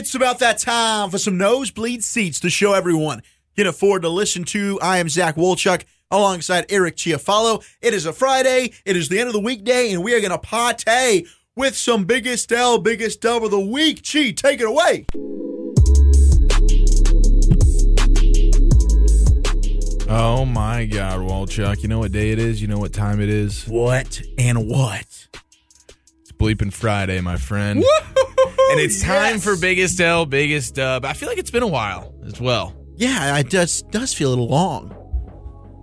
It's about that time for some nosebleed seats to show everyone can afford to listen to. I am Zach Wolchuk alongside Eric Chiafalo. It is a Friday. It is the end of the weekday, and we are going to party with some biggest L, biggest dub of the week. Chi, take it away. Oh my God, Walchuk. You know what day it is? You know what time it is? What and what? It's Bleeping Friday, my friend. And it's time yes. for Biggest L, Biggest Dub. I feel like it's been a while as well. Yeah, it does does feel a little long.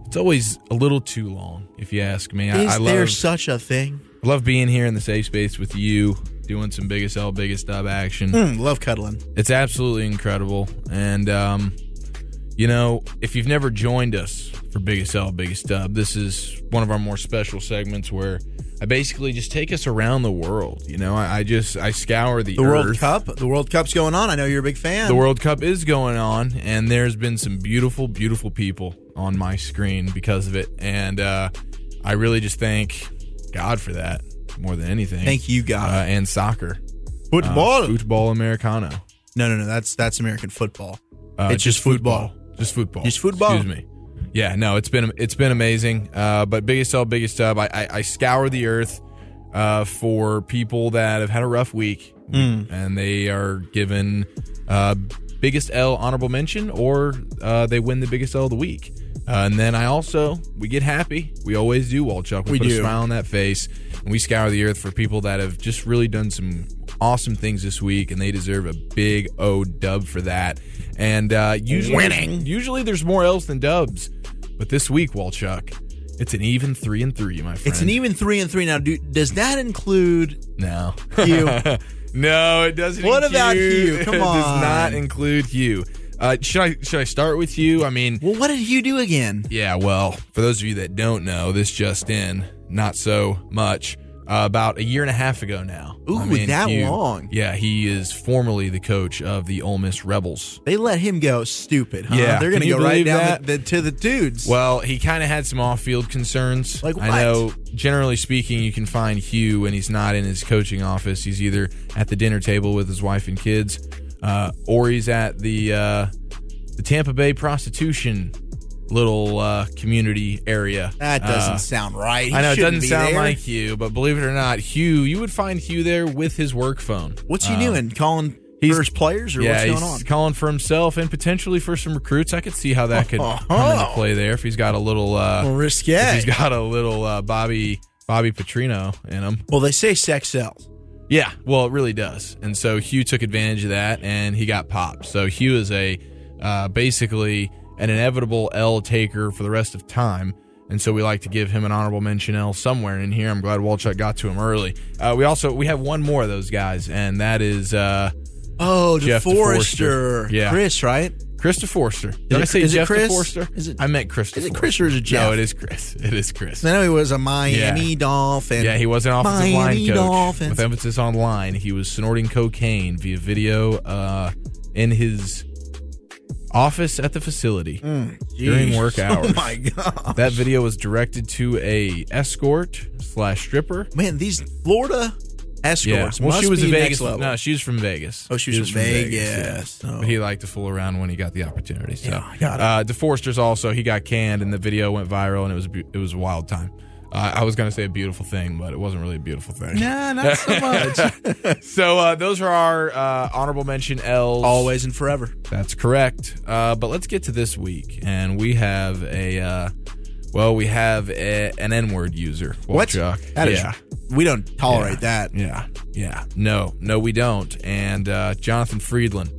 It's always a little too long, if you ask me. I, Is I there love, such a thing? I love being here in the safe space with you, doing some Biggest L, Biggest Dub action. Mm, love cuddling. It's absolutely incredible. And, um, you know, if you've never joined us for Biggest L, Biggest Dub, this is one of our more special segments where I basically just take us around the world. You know, I, I just I scour the, The World. Cup. The World Cup's going on. I know you're a big fan. The World Cup is going on, and there's been some beautiful, beautiful people on my screen because of it. And uh, I really just thank God for that more than anything. Thank you, Uh, God. and soccer. football. Uh, football Americano. no, no, no. That's that's American football. Uh, It's just football. Just football. Just football. Excuse me. Yeah, no, it's been it's been amazing. Uh, but biggest L, biggest dub. I, I, I scour the earth uh, for people that have had a rough week, Hmm. and they are given uh, biggest L honorable mention, or uh, they win the biggest L of the week. Uh, and then I also we get happy. We always do, Walchuk. We, We put do. a smile on that face, and we scour the earth for people that have just really done some awesome things this week, and they deserve a big O dub for that. And uh, usually, Winning. Usually, there's more L's than dubs, but this week, Walchuk, it's an even three and three, my friend. It's an even three and three now. Do, does that include no. you? no, it doesn't. What include, about you? Come it on. does not include you. Uh, should I should I start with you? I mean, well, what did you do again? yeah. Well, for those of you that don't know, this just in, not so much. Uh, about a year and a half ago now. Ooh, I mean, that long. Yeah, he is formerly the coach of the Ole Miss Rebels. They let him go. Stupid. Huh? Yeah, they're gonna go right down the, the, to the dudes. Well, he kind of had some off-field concerns. Like what? I know, generally speaking, you can find Hugh when he's not in his coaching office. He's either at the dinner table with his wife and kids, uh, or he's at the uh, the Tampa Bay prostitution little uh, community area. that doesn't Uh, sound right. He I know it doesn't sound there. like Hugh, but believe it or not, Hugh, you would find Hugh there with his work phone. What's he Uh, doing? Calling he's- players or yeah, what's going he's on? calling for himself and potentially for some recruits. I could see how that could come into play there if he's got a little uh, Well, risque. he's got a little uh, Bobby Bobby Petrino in him. well, they say sex sells. Yeah, well, it really does. And so Hugh took advantage of that, and he got popped. So Hugh is a uh, basically an inevitable L taker for the rest of time. And so we like to give him an honorable mention L somewhere in here. I'm glad Walchuk got to him early. Uh, we also we have one more of those guys, and that is uh, Oh, Jeff DeForester. DeForester. Yeah. Chris, right? Chris DeForster. Did it- I say is it Jeff Chris? DeForster? Is it- I meant Chris. is it. Chris or is it Jeff? No, it is Chris. It is Chris. I know he was a Miami Yeah. Dolphin. Yeah, he was an offensive Miami line coach Dolphins. with emphasis on line. He was snorting cocaine via video uh, in his office at the facility during work hours. Oh my god, That video was directed to a escort slash stripper. man! These Florida escorts. Well, must she was a Vegas. No, she was from Vegas. Oh, she was She from Vegas. yeah. Oh. But he liked to fool around when he got the opportunity. So, Yeah, I got it. uh, DeForster's also he got canned, and the video went viral, and it was it was a wild time. Uh, I was going to say a beautiful thing, but it wasn't really a beautiful thing. Nah, not so much. So uh, those are our uh, honorable mention L's. Always and forever. That's correct. Uh, but let's get to this week, and we have a uh, well, we have a, an N-word user. What? Chuck. That is- yeah. We don't tolerate Yeah. that. Yeah, yeah. No, no, we don't. And uh, Jonathan Friedland,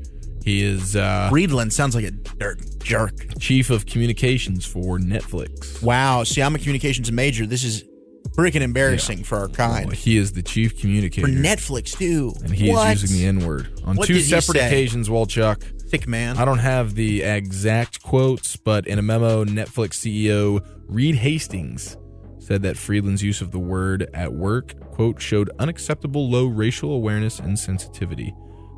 he is uh, Friedland sounds like a dirt jerk. chief of communications for Netflix. Wow. See, I'm a communications major. This is freaking embarrassing for our kind. Well, he is the chief communicator, for Netflix too. and he what? is using the N-word on What two separate occasions. Walchuk. thick man. I don't have the exact quotes, but in a memo, Netflix CEO Reed Hastings said that Friedland's use of the word at work, quote, showed unacceptable low racial awareness and sensitivity.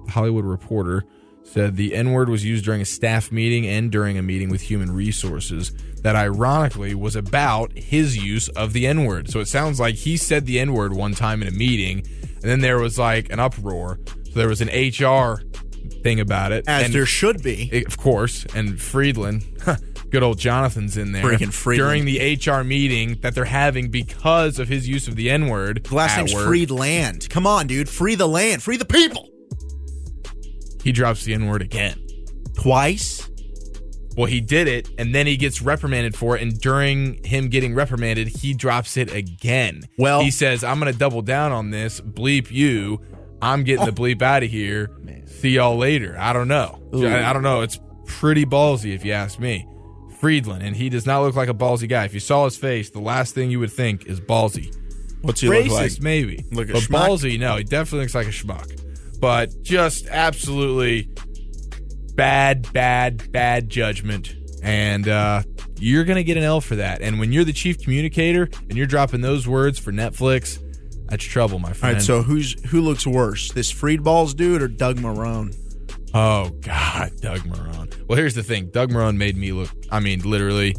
The Hollywood Reporter said the N word was used during a staff meeting and during a meeting with human resources that ironically was about his use of the N word. So it sounds like he said the N word one time in a meeting, and then there was like an uproar. So there was an HR thing about it. As And- there should be. Eh, Of course, and Friedland, good old Jonathan's in there Freaking Friedland. during the HR meeting that they're having because of his use of the N word. The last name's work. Freed Land. Come on, dude. Free the land. Free the people. He drops the N word again. Twice. Well, he did it, and then he gets reprimanded for it. And during him getting reprimanded, he drops it again. Well- he says, "I'm going to double down on this. Bleep you. I'm getting the oh. bleep out of here. See y'all later." I don't know. Ooh. I, don't know. It's pretty ballsy, if you ask me. Friedland, and he does not look like a ballsy guy. If you saw his face, the last thing you would think is ballsy. What's he Racist, maybe. Look but schmuck? ballsy, no. He definitely looks like a schmuck. But just absolutely bad, bad, bad judgment. And uh, you're going to get an L for that. And when you're the chief communicator and you're dropping those words for Netflix, that's trouble, my friend. All right, so who's who looks worse, this Freed Balls dude or Doug Marrone? oh, God, Doug Marrone. Well, here's the thing Doug Marrone made me look, I mean, literally,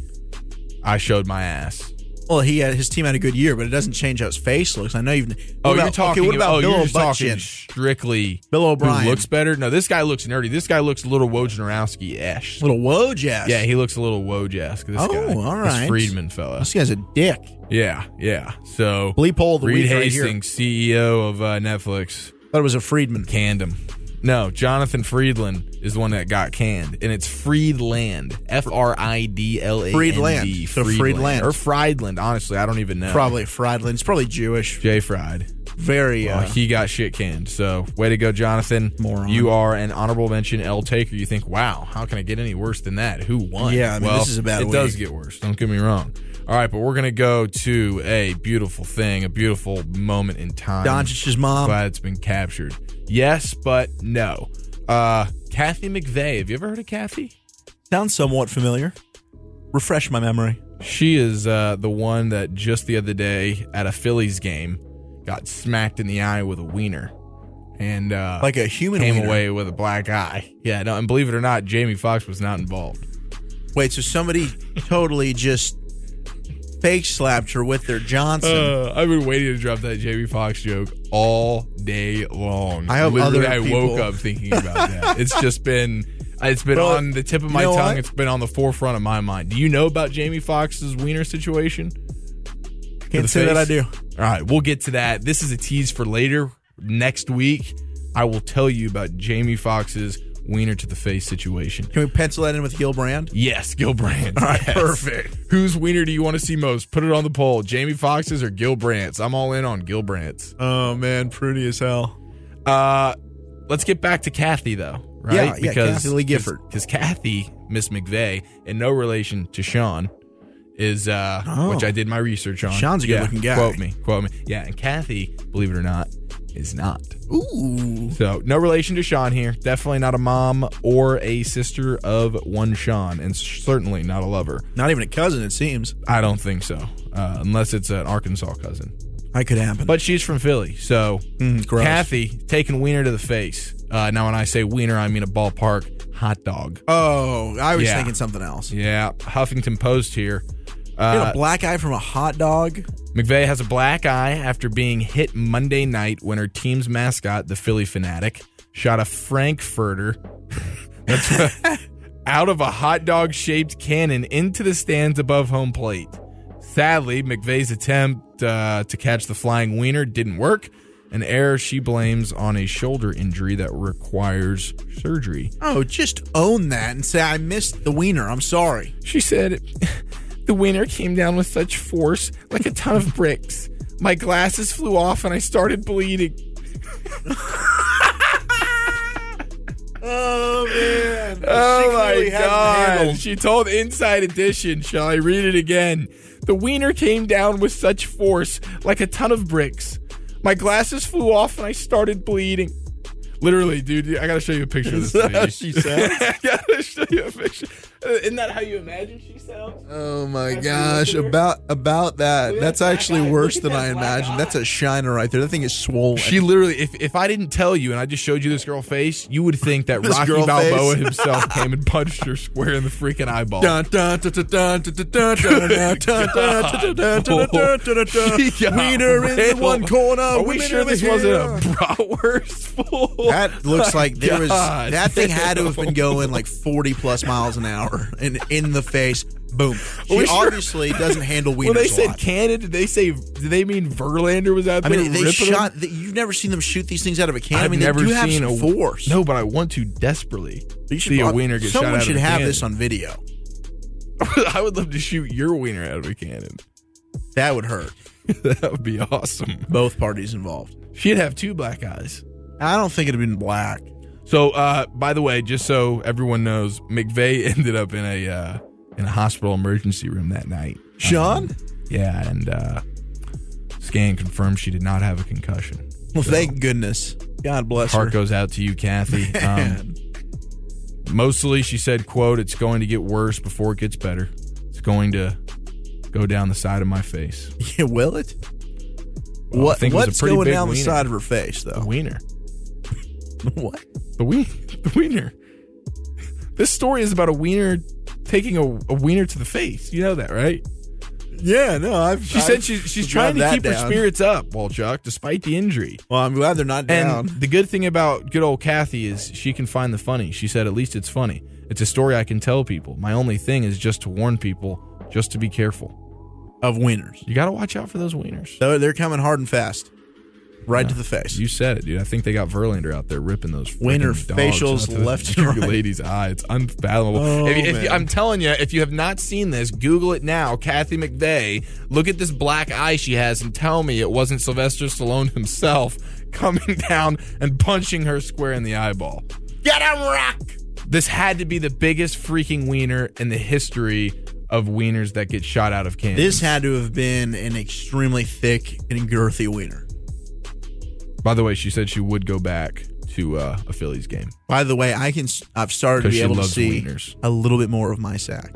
I showed my ass. Well, he had his team had a good year, but it doesn't change how his face looks. I know you've. Oh, what you're talking. Okay, what about oh, Bill you're talking strictly Bill O'Brien. Looks better? No, this guy looks nerdy. This guy looks a little Wojnarowski esque. Little Woj ass. Yeah, he looks a little Woj esque. This Oh, guy, all this. Friedman fella. This guy's a dick. Yeah, yeah. So Bleep hole the Reed week right here. CEO of uh, Netflix, Thought it was a Friedman. canned him. No, Jonathan Friedland is the one that got canned, and it's Friedland, F R I D L A N D, Friedland. So Friedland. or Friedland. Honestly, I don't even know. Probably Friedland. It's probably Jewish. Jay Fried. Very. Uh, he got shit canned. So, way to go, Jonathan. Moron. You are an honorable mention L taker. You think, wow, how can I get any worse than that? Who won? Yeah, I mean, well, this is a bad It does get worse. Don't get me wrong. All right, but we're gonna go to a beautiful thing, a beautiful moment in time. Doncic's mom. Glad it's been captured. Yes, but no. Uh, Kathy McVeigh. Have you ever heard of Kathy? Sounds somewhat familiar. Refresh my memory. She is uh, the one that just the other day at a Phillies game got smacked in the eye with a wiener, and uh, Like a human came wiener. away with a black eye. Yeah, no, and believe it or not, Jamie Foxx was not involved. Wait, so somebody totally just fake slapped her with their Johnson. Uh, I've been waiting to drop that Jamie Foxx joke all day long. I hope Literally, other I woke up thinking about that. It's just been. It's been Well, on the tip of you my know tongue. what? It's been on the forefront of my mind. Do you know about Jamie Foxx's wiener situation? Can't say that I do. All right, we'll get to that. This is a tease for later. Next week, I will tell you about Jamie Foxx's wiener to the face situation. Can we pencil that in with Gil Brandt? Yes, Gil Brandt. All right, Yes. perfect. Whose wiener do you want to see most? Put it on the poll. Jamie Foxx's or Gil Brandt's? I'm all in on Gil Brandt's. Oh man, pretty as hell. Uh, let's get back to Kathy though, right? Yeah, yeah, Kathie Lee Gifford. Because Kathy, Miss McVeigh, in no relation to Sean, is uh, Oh. which I did my research on. Sean's a Yeah, good-looking guy. Quote me, quote me. Yeah, and Kathy, believe it or not, is not. Ooh. So no relation to Sean here. Definitely not a mom or a sister of one Sean, and certainly not a lover. Not even a cousin, it seems. I don't think so, uh, unless it's an Arkansas cousin. I could happen. But she's from Philly, so Mm. Kathy taking wiener to the face. Uh, now, when I say wiener, I mean a ballpark hot dog. Oh, I was Yeah. thinking something else. Yeah, Huffington Post here. You had Uh, a black eye from a hot dog. McVeigh has a black eye after being hit Monday night when her team's mascot, the Phillie Phanatic, shot a Frankfurter that's right, out of a hot dog shaped cannon into the stands above home plate. Sadly, McVeigh's attempt uh, to catch the flying wiener didn't work, an error she blames on a shoulder injury that requires surgery. Oh, just own that and say I missed the wiener. I'm sorry. She said, The wiener came down with such force, like a ton of bricks. My glasses flew off and I started bleeding. Oh man. Oh my god. She told Inside Edition, shall I read it again? The wiener came down with such force, like a ton of bricks. My glasses flew off and I started bleeding. Literally, dude, I gotta show you a picture of this she said? I gotta show you a picture. Isn't that how you imagine she sounds? Oh my That's gosh! About about that, Look that's that actually eye. worse than I imagined. eye. That's a shiner right there. That thing is swollen. She literally, if, if I didn't tell you and I just showed you this girl face, you would think that This Rocky girl Balboa face. himself came and punched her square in the freaking eyeball. Dun, dun, dun, dun, dun, dun, dun, dun, dun, dun, dun, dun, dun, dun, dun, dun, dun. Yeah, Wiener in the real. one corner. Are we women sure over this wasn't here. a bratwurst full? That looks like there was God that thing had to have damn. been going like 40 plus miles an hour and in the face. Boom. She we sure? obviously doesn't handle wieners When they said cannon, did they say? Did they mean Verlander was out there? I mean, they shot. The, you've never seen them shoot these things out of a cannon. I've I mean, never they do have seen some a force. No, but I want to desperately You should see a wiener get Someone shot out should of a have cannon. this on video. I would love to shoot your wiener out of a cannon. That would hurt. that would be awesome. Both parties involved. She'd have two black eyes. I don't think it'd have been black. So, uh, by the way, just so everyone knows, McVeigh ended up in a uh, in a hospital emergency room that night. Sean? Um, yeah, and uh, scan confirmed she did not have a concussion. Well, thank goodness. God bless Heart her. Heart goes out to you, Kathy. Um, mostly, she said, "quote It's going to get worse before it gets better. It's going to go down the side of my face." Yeah, will it? Well, what, it a what's pretty going down the side of her face, though? wiener, what? The wien, the wiener. This story is about a wiener taking a, a wiener to the face. You know that, right? Yeah, no, I've. She said she, she's trying to keep her spirits up, Walchuk, despite the injury. Well, I'm glad they're not down. And the good thing about good old Kathy is she can find the funny. She said, at least it's funny. It's a story I can tell people. My only thing is just to warn people, just to be careful. of winners. You got to watch out for those wieners. So they're coming hard and fast, right to the face. You said it, dude. I think they got Verlander out there ripping those dogs facials to left and right. lady's eye. It's unfathomable. Oh, if you, if. I'm telling you, if you have not seen this, Google it now. Kathy McVeigh. Look at this black eye she has, and tell me it wasn't Sylvester Stallone himself coming down and punching her square in the eyeball. Get him, Rock! This had to be the biggest freaking wiener in the history of wieners that get shot out of cannons. This had to have been an extremely thick and girthy wiener. By the way, she said she would go back to uh, a Phillies game. By the way, I can. I've started to be able to see wieners. a little bit more of my sack.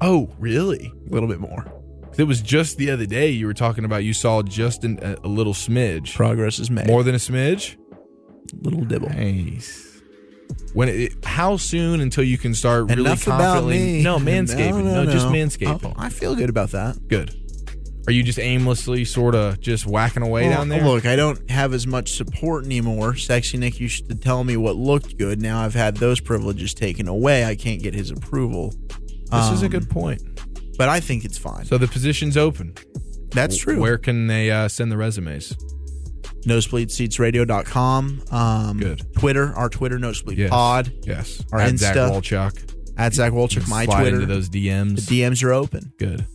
Oh, really? A little bit more. It was just the other day you were talking about you saw just an, a, a little smidge. Progress is made. More than a smidge? little dibble. Nice. When it, how soon until you can start really Enough about confidently? No, manscaping. No, just manscaping. Oh, I feel good about that. Good. Are you just aimlessly sort of just whacking away down there? Look, I don't have as much support anymore. Sexy Nick used to tell me what looked good. Now I've had those privileges taken away. I can't get his approval. this is a Um, good point. But I think it's fine. So the position's open. That's true. Where can they uh, send the resumes? nosebleedseatsradio.com. Um, Good. Twitter, our Twitter, Nosebleed Yes. Pod. Yes. Our At Zach Insta. Walchuk. At Zach Wolchuk, my Slide Twitter. into those DMs. The DMs are open. Good.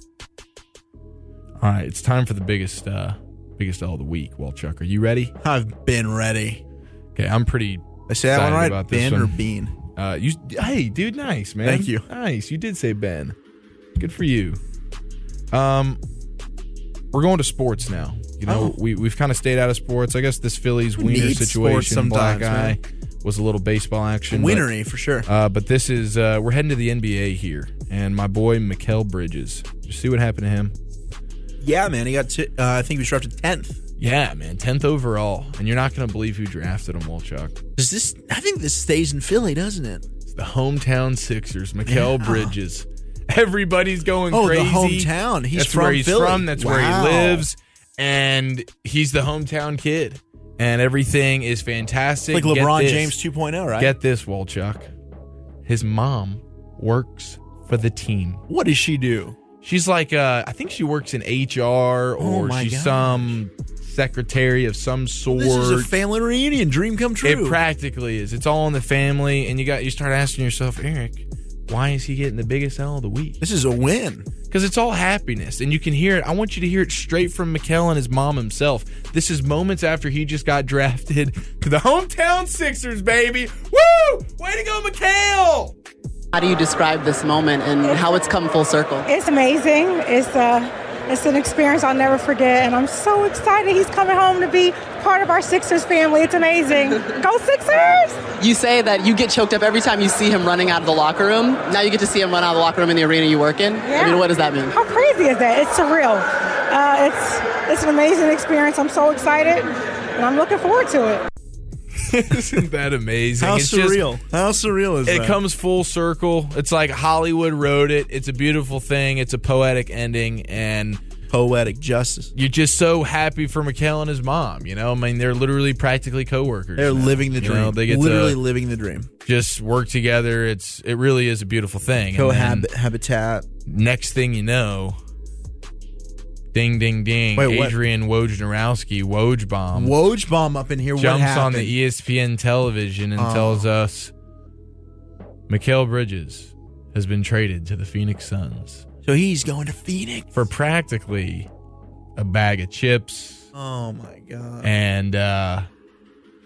All right, it's time for the biggest uh biggest L of the week. Well, Chuck, are you ready? I've been ready. Okay, I'm pretty I say that one right? about Ben or. Bean? Uh, you, hey, dude, nice man. Thank you. Nice, you did say Ben. Good for you. Um, we're going to sports now. You know, Oh. we we've kind of stayed out of sports. I guess this Phillies We wiener situation, black eye, was a little baseball action. but- for sure. Uh, but this is uh, we're heading to the NBA here, and my boy Mikal Bridges. Did you see what happened to him? Yeah, man. He got. T- uh, I think he was drafted tenth. Yeah, man, tenth overall, and you're not gonna believe who drafted him, Walchuk. Does this? I think this stays in Philly, doesn't it? It's the hometown Sixers, Mikal Yeah. Bridges. Everybody's going Oh, crazy. the hometown. He's that's from where he's Philly. from. That's where he lives, and he's the hometown kid, and everything is fantastic. Like LeBron. James 2.0, right? Get this, Walchuk. His mom works for the team. what does she do? She's like, uh, I think she works in HR or Oh she's gosh. some secretary of some sort. This is a family reunion. Dream come true. It practically is. It's all in the family, and you got you start asking yourself, Eric, why is he getting the biggest L of the week? this is a win. Because it's all happiness, and you can hear it. I want you to hear it straight from Mikal and his mom himself. This is moments after he just got drafted to the hometown Sixers, baby. Woo! Way to go, Mikal! How do you describe this moment and how it's come full circle? It's amazing. It's uh, it's an experience I'll never forget, and I'm so excited he's coming home to be part of our Sixers family. It's amazing. Go Sixers! You say that you get choked up every time you see him running out of the locker room. Now you get to see him run out of the locker room in the arena you work in. I mean, what does that mean? How crazy is that? It's surreal. Uh, it's it's an amazing experience. I'm so excited, and I'm looking forward to it. Isn't that amazing? How It's just- surreal. How surreal is it that? It comes full circle. It's like Hollywood wrote it. It's a beautiful thing. It's a poetic ending, and poetic justice. you're just so happy for Mikal and his mom. You know, I mean, they're literally practically coworkers. They're now. living the You dream. know, they get literally living the dream. just work together. It's it really is a beautiful thing. Cohabitat. next thing you know, ding ding ding, Wait, what? Adrian Wojnarowski, Woj bomb. Woj bomb up in here. what jumps on happened? the ESPN television and Oh. tells us Mikal Bridges has been traded to the Phoenix Suns So he's going to Phoenix. for practically a bag of chips Oh my god. and uh,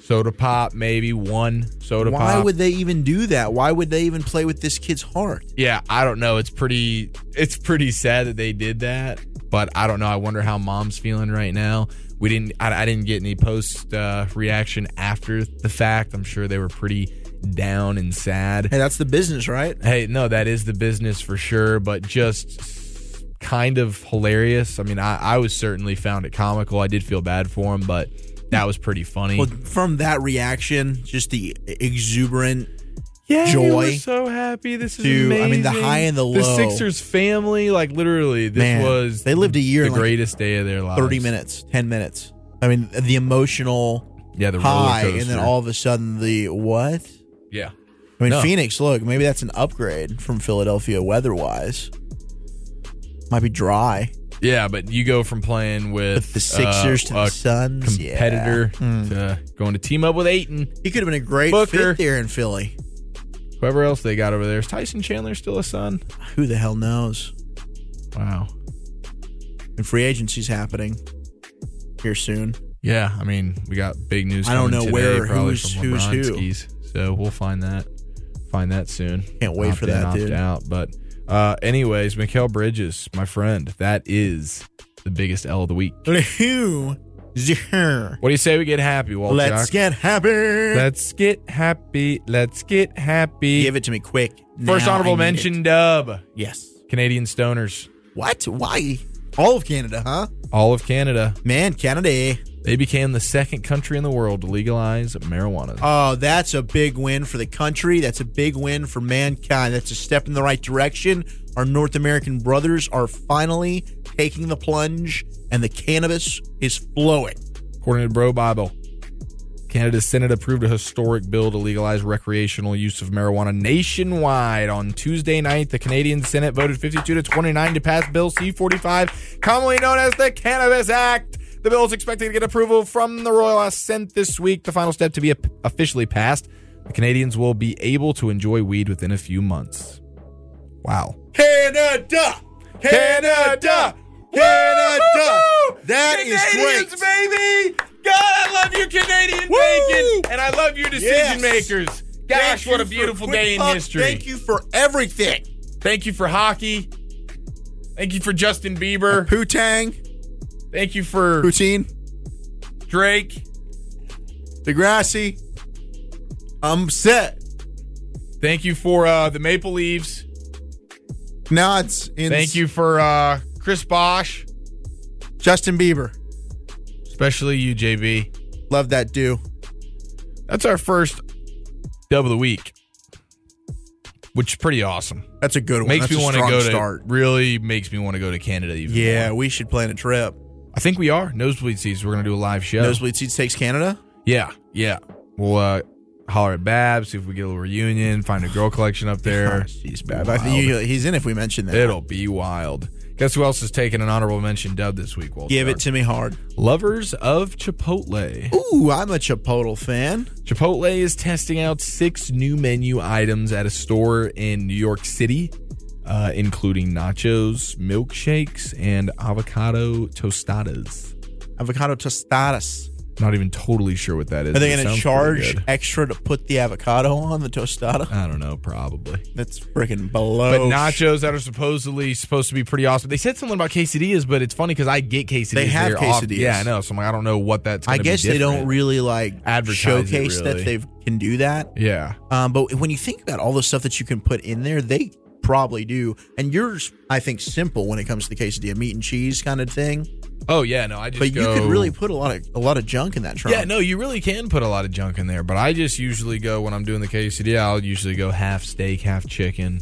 soda pop, maybe one soda Why pop. Why would they even do that? Why would they even play with this kid's heart? yeah, I don't know. It's pretty. It's pretty sad that they did that, but I don't know. I wonder how mom's feeling right now. We didn't. I, I didn't get any post uh, reaction after the fact. I'm sure they were pretty down and sad. Hey, that's the business, right? Hey, no, that is the business for sure, but just kind of hilarious. I mean, I, I was certainly found it comical. I did feel bad for him, but that was pretty funny. Well, from that reaction, just the exuberant yeah, joy we're so happy. This is to- amazing. I mean, the high and the low. The. Sixers family, like literally, this Man, was they lived a year the in, like, greatest day of their lives. 30 minutes, 10 minutes. I mean, the emotional Yeah, the roller high, and then all of a sudden the what? yeah. I mean, No. Phoenix, look, maybe that's an upgrade from Philadelphia weather wise. Might be dry. Yeah, but you go from playing with, With the Sixers uh, to the a Suns. yeah. competitor Hmm. to going to team up with Ayton. He could have been a great Booker. fit there in Philly. Whoever else they got over there. Is Tyson Chandler still a son? Who the hell knows? Wow. And free agency's happening here soon. Yeah, I mean, we got big news. I don't know today, where- who's- who's who. So we'll find that. Find that soon. Can't wait Opt for in, that, dude. Out, but uh, anyways, Mikal Bridges, my friend, that is the biggest L of the week. Who? What do you say we get happy, Walt? Let's get happy. Let's get happy. Let's get happy. Give it to me quick. First Now honorable I need mention, it. Dub. Yes. Canadian stoners. What? Why? All of Canada, huh? All of Canada. Man, Canada. They became the second country in the world to legalize marijuana. Oh, that's a big win for the country. That's a big win for mankind. That's a step in the right direction. Our North American brothers are finally taking the plunge, and the cannabis is flowing. According to BroBible, Canada's Senate approved a historic bill to legalize recreational use of marijuana nationwide. On Tuesday night, the Canadian Senate voted 52 to 29 to pass Bill C 45, commonly known as the Cannabis Act. The bill is expected to get approval from the Royal Assent this week, the final step to be officially passed. The Canadians will be able to enjoy weed within a few months. Wow. Canada! Canada! Canada! That is Canadians, great. baby! God, I love you, Canadian Woo! bacon, and I love you, decision Yes. makers. Gosh, you what a beautiful day in history. Thank you for everything. Thank you for hockey. Thank you for Justin Bieber. Putang, Thank you for Poutine, Drake. Degrassi. I'm set. Thank you for uh, the Maple Leaves. Nods. In Thank you for uh, Chris Bosh, Justin Bieber. especially you, JB. Love that do. That's our first dub of the week, which is pretty awesome. That's a good one. Makes That's me want to go start. to really makes me want to go to Canada even Yeah, more. we should plan a trip. I think we are nosebleed seats. We're gonna do a live show. Nosebleed Seats takes Canada. Yeah, yeah. We'll uh, holler at Babs, see if we get a little reunion, find a girl collection up there. Jeez, Bab. I think you- he's in if we mention that. It'll be wild. Guess who else is taking an honorable mention dub this week? Walt Give it to me hard. Lovers of Chipotle. Ooh, I'm a Chipotle fan. Chipotle is testing out six new menu items at a store in New York City, uh, including nachos, milkshakes, and avocado tostadas. Avocado tostadas. Not even totally sure what that is. Are they going to charge extra to put the avocado on the tostada? I don't know, probably. That's freaking below. But nachos that are supposedly supposed to be pretty awesome. They said something about quesadillas, but it's funny because I get quesadillas. They have there off- quesadillas. Yeah, I know. So I'm like, I don't know what that's. I guess they don't really like Advertise showcase that they can do that. Yeah. Um, but when you think about all the stuff that you can put in there, they probably do. And yours, I think, simple when it comes to the quesadilla, meat and cheese kind of thing. Oh yeah, no, I just. But you could really put a lot of a lot of junk in that trunk. Yeah, no, you really can put a lot of junk in there, but I just usually go when I'm doing the quesadilla. I'll usually go half steak, half chicken,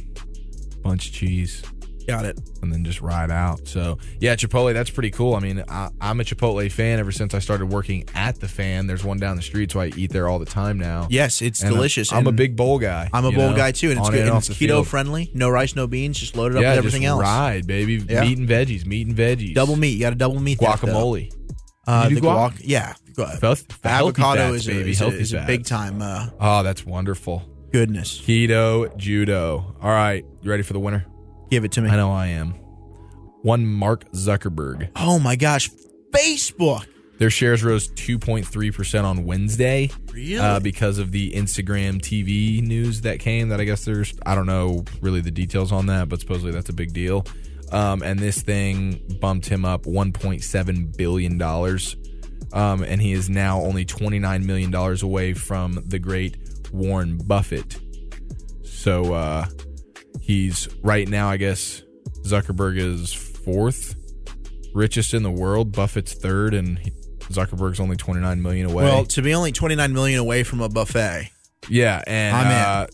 bunch of cheese, got it. and then just ride out. So yeah, Chipotle, that's pretty cool. I mean, I, I'm a Chipotle fan ever since I started working at the fan. There's one down the street, so I eat there all the time now. Yes, it's And I'm- delicious. I'm, a big bowl guy. I'm a bowl know, guy too, and it's on good. and And it's keto field. friendly. No rice, no beans. Just load it up Yeah, with everything just else. ride, baby. Yeah. Meat and veggies, meat and veggies. Double meat. You got to double meat. guacamole. Uh, the guac? guac. Yeah. Healthy avocado fats, is, a, baby, is, a, is a big time uh, Oh, that's wonderful. goodness. Keto judo. All right, you ready for the winner? Give it to me. I know I am. One Mark Zuckerberg. Oh my gosh, Facebook. Their shares rose 2.3% on Wednesday. Really? Uh, because of the Instagram TV news that came, that I guess there's, I don't know really the details on that, but supposedly that's a big deal. Um, and this thing bumped him up $1.7 billion. Um, and he is now only $29 million away from the great Warren Buffett. So uh, he's right now, I guess, Zuckerberg is fourth richest in the world. Buffett's third, and Zuckerberg's only 29 million away. well, to be only 29 million away from a buffet. Yeah, and I'm in. uh,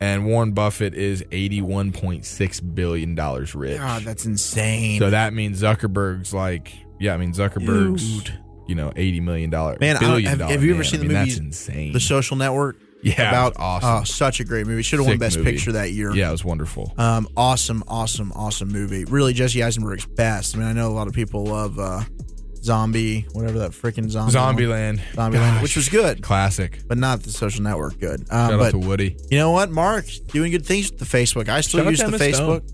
and Warren Buffett is eighty one point six billion dollars rich. God, that's insane. so that means Zuckerberg's like, yeah, I mean Zuckerberg's, Dude. you know, eighty million dollar Man, I- billion have- dollar have you ever man. seen I the mean, movie That's insane. the Social Network. Yeah, about awesome. Oh, such a great movie. Should have won Best movie. Picture that year. yeah, it was wonderful. Um, awesome, awesome, awesome movie. Really, Jesse Eisenberg's best. I mean, I know a lot of people love uh, Zombie, whatever that freaking zombie. Zombieland, Zombieland, which was good, classic. but not the Social Network good. Um, Shout out to Woody. you know what, Mark, doing good things with the Facebook. I still Shout use the Emma Facebook.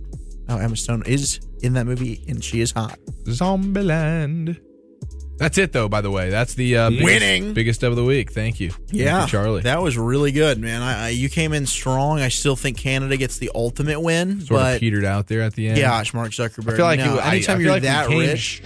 Oh, Emma Stone is in that movie, and she is hot. Zombieland. That's it, though. By the way, that's the uh, biggest, Winning. biggest of the week. Thank you, Thank you, Yeah, Charlie. that was really good, man. I, I you came in strong. I still think Canada gets the ultimate win, sort but of petered out there at the end. gosh, Mark Zuckerberg. I feel like no, it- anytime I you're like that came rich,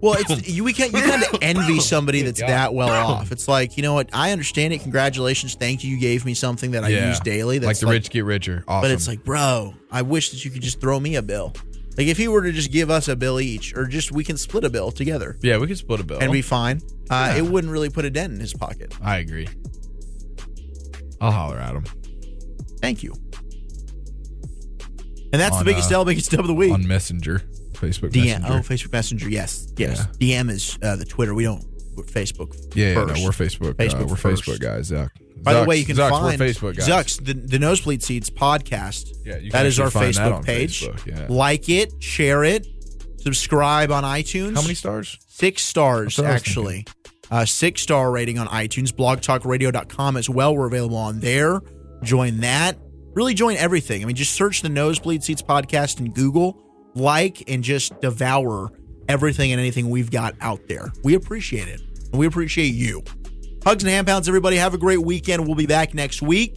well, it's you. We can't. You kind of envy somebody that's that well off. It's like you know what? I understand it. Congratulations, thank you. You gave me something that I Yeah. use daily. That's like the rich get richer. Awesome. But it's like, bro, I wish that you could just throw me a bill. Like if he were to just give us a bill each, or just we can split a bill together yeah, we could split a bill. and be fine. Uh, Yeah. It wouldn't really put a dent in his pocket. I agree. I'll holler at him Thank you. And that's On, the biggest uh, L, biggest dub of the week. on Messenger, Facebook DM. Messenger. Oh, Facebook Messenger. Yes, yes. DM is uh, the Twitter. We don't. We're Facebook. yeah, yeah, no, first. we're Facebook. Facebook uh, we're first. Facebook guys. Zuck. By the way, you can Zucks, find Facebook guys. Zucks, the, the Nosebleed Seats podcast. Yeah, that is our actually find that Facebook page. Facebook, yeah. Like it, share it, subscribe on iTunes. How many stars? Six stars, That's what I was actually. Uh, six star rating on iTunes, blogtalkradio.com as well. We're available on there. Join that. Really join everything. I mean, just search the Nosebleed Seats podcast in Google, like, and just devour everything and anything we've got out there. We appreciate it. And we appreciate you. Hugs and hand pounds, everybody. Have a great weekend. We'll be back next week.